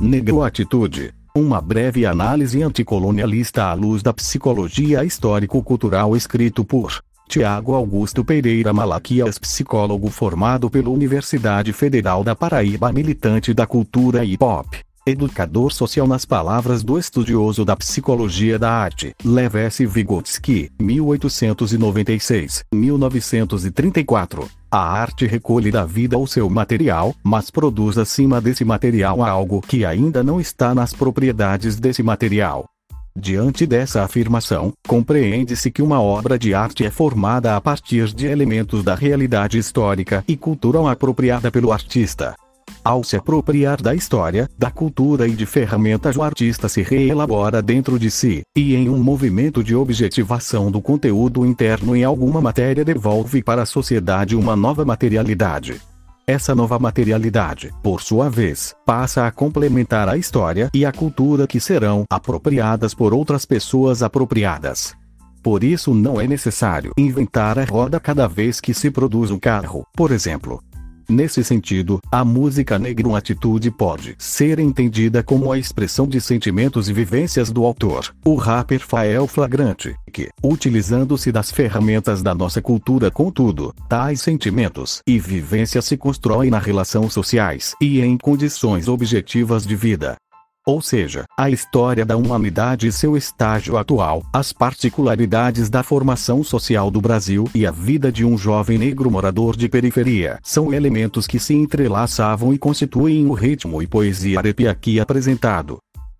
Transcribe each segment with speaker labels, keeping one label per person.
Speaker 1: Negroatitude. Uma breve análise anticolonialista à luz da psicologia histórico-cultural escrito por Tiago Augusto Pereira Malaquias psicólogo formado pela Universidade Federal da Paraíba militante da cultura hip-hop. Educador social nas palavras do estudioso da psicologia da arte, Lev S. Vygotsky, 1896-1934. A arte recolhe da vida o seu material, mas produz acima desse material algo que ainda não está nas propriedades desse material. Diante dessa afirmação, compreende-se que uma obra de arte é formada a partir de elementos da realidade histórica e cultural apropriada pelo artista. Ao se apropriar da história, da cultura e de ferramentas, o artista se reelabora dentro de si, e em um movimento de objetivação do conteúdo interno em alguma matéria devolve para a sociedade uma nova materialidade. Essa nova materialidade, por sua vez, passa a complementar a história e a cultura que serão apropriadas por outras pessoas apropriadas. Por isso não é necessário inventar a roda cada vez que se produz um carro, por exemplo. Nesse sentido, a música negra uma atitude pode ser entendida como a expressão de sentimentos e vivências do autor, o rapper Fael Flagrante, que, utilizando-se das ferramentas da nossa cultura contudo, tais sentimentos e vivências se constroem na relação sociais e em condições objetivas de vida. Ou seja, a história da humanidade e seu estágio atual, as particularidades da formação social do Brasil e a vida de um jovem negro morador de periferia são elementos que se entrelaçavam e constituem o ritmo e poesia arepi aqui apresentado.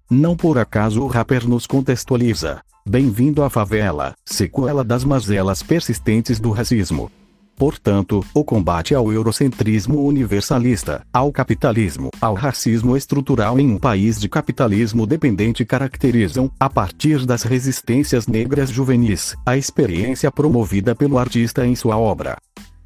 Speaker 1: Não por acaso o rapper nos contextualiza. Bem-vindo à favela, sequela das mazelas persistentes do racismo. Portanto, o combate ao eurocentrismo universalista, ao capitalismo, ao racismo estrutural em um país de capitalismo dependente caracterizam, a partir das resistências negras juvenis, a experiência promovida pelo artista em sua obra.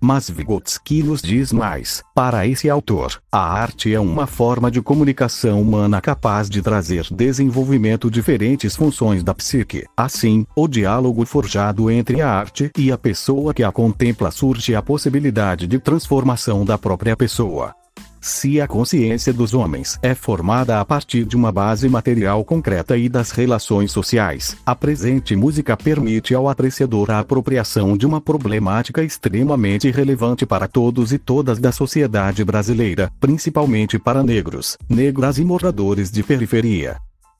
Speaker 1: Mas Vygotsky nos diz mais: para esse autor, a arte é uma forma de comunicação humana capaz de trazer desenvolvimento diferentes funções da psique. Assim, o diálogo forjado entre a arte e a pessoa que a contempla surge a possibilidade de transformação da própria pessoa. Se a consciência dos homens é formada a partir de uma base material concreta e das relações sociais, a presente música permite ao apreciador a apropriação de uma problemática extremamente relevante para todos e todas da sociedade brasileira, principalmente para negros, negras e moradores de periferia.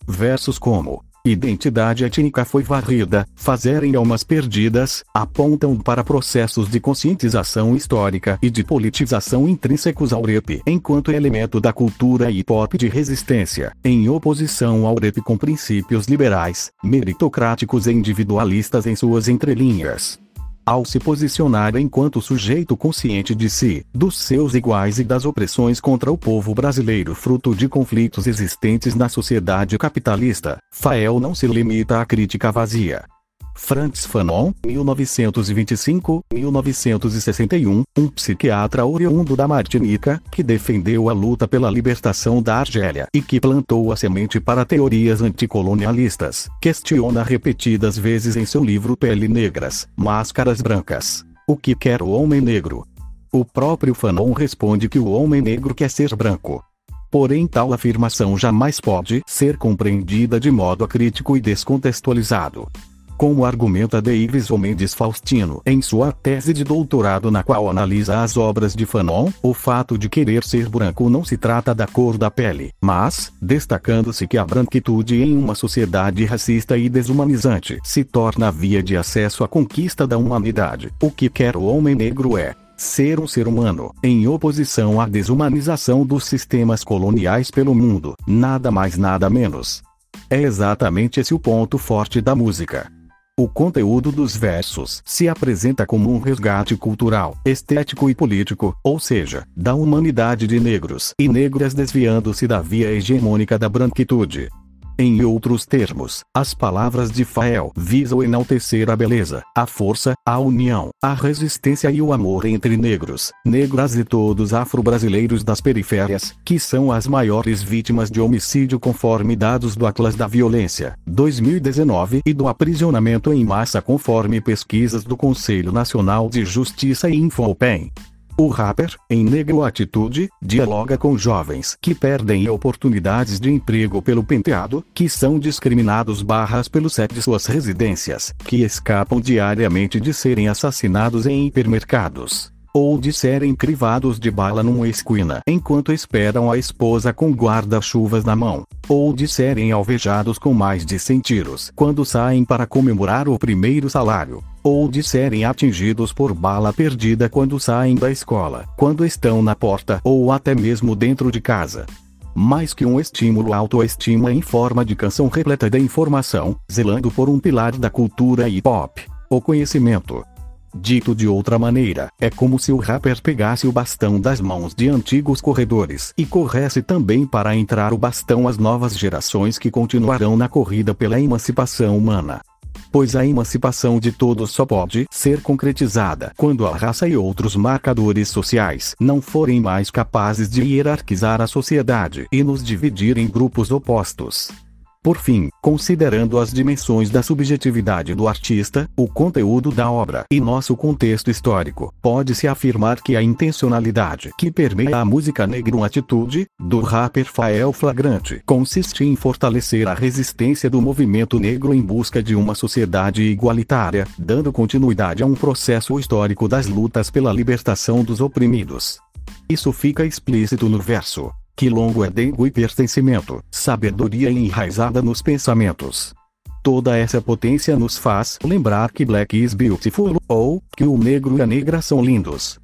Speaker 1: Versos como Identidade étnica foi varrida, fazerem almas perdidas, apontam para processos de conscientização histórica e de politização intrínsecos ao rap enquanto elemento da cultura hip-hop de resistência, em oposição ao rap com princípios liberais, meritocráticos e individualistas em suas entrelinhas ao se posicionar enquanto sujeito consciente de si, dos seus iguais e das opressões contra o povo brasileiro fruto de conflitos existentes na sociedade capitalista, Fael não se limita à crítica vazia. Franz Fanon, 1925-1961, um psiquiatra oriundo da Martinica, que defendeu a luta pela libertação da Argélia e que plantou a semente para teorias anticolonialistas, questiona repetidas vezes em seu livro Pele Negras, Máscaras Brancas. O que quer o homem negro? O próprio Fanon responde que o homem negro quer ser branco. Porém, tal afirmação jamais pode ser compreendida de modo acrítico e descontextualizado como argumenta Davis Mendes Faustino em sua tese de doutorado na qual analisa as obras de Fanon, o fato de querer ser branco não se trata da cor da pele, mas, destacando-se que a branquitude em uma sociedade racista e desumanizante se torna a via de acesso à conquista da humanidade. O que quer o homem negro é ser um ser humano, em oposição à desumanização dos sistemas coloniais pelo mundo, nada mais nada menos. É exatamente esse o ponto forte da música. O conteúdo dos versos se apresenta como um resgate cultural, estético e político, ou seja, da humanidade de negros e negras desviando-se da via hegemônica da branquitude. Em outros termos, as palavras de Fael visam enaltecer a beleza, a força, a união, a resistência e o amor entre negros, negras e todos afro-brasileiros das periférias, que são as maiores vítimas de homicídio conforme dados do Atlas da Violência, 2019 e do aprisionamento em massa conforme pesquisas do Conselho Nacional de Justiça e Infopen. O rapper, em Negro Atitude, dialoga com jovens que perdem oportunidades de emprego pelo penteado, que são discriminados barras pelo set de suas residências, que escapam diariamente de serem assassinados em hipermercados ou de serem crivados de bala numa esquina enquanto esperam a esposa com guarda-chuvas na mão, ou de serem alvejados com mais de 100 tiros quando saem para comemorar o primeiro salário, ou de serem atingidos por bala perdida quando saem da escola, quando estão na porta ou até mesmo dentro de casa. Mais que um estímulo autoestima em forma de canção repleta de informação, zelando por um pilar da cultura hip hop, o conhecimento, Dito de outra maneira, é como se o rapper pegasse o bastão das mãos de antigos corredores e corresse também para entrar o bastão às novas gerações que continuarão na corrida pela emancipação humana. Pois a emancipação de todos só pode ser concretizada quando a raça e outros marcadores sociais não forem mais capazes de hierarquizar a sociedade e nos dividir em grupos opostos. Por fim, considerando as dimensões da subjetividade do artista, o conteúdo da obra e nosso contexto histórico, pode-se afirmar que a intencionalidade que permeia a música negra atitude, do rapper Fael Flagrante, consiste em fortalecer a resistência do movimento negro em busca de uma sociedade igualitária, dando continuidade a um processo histórico das lutas pela libertação dos oprimidos. Isso fica explícito no verso Quilombo é dengo e pertencimento, sabedoria enraizada nos pensamentos. Toda essa potência nos faz lembrar que Black is Beautiful, ou que o negro e a negra são lindos.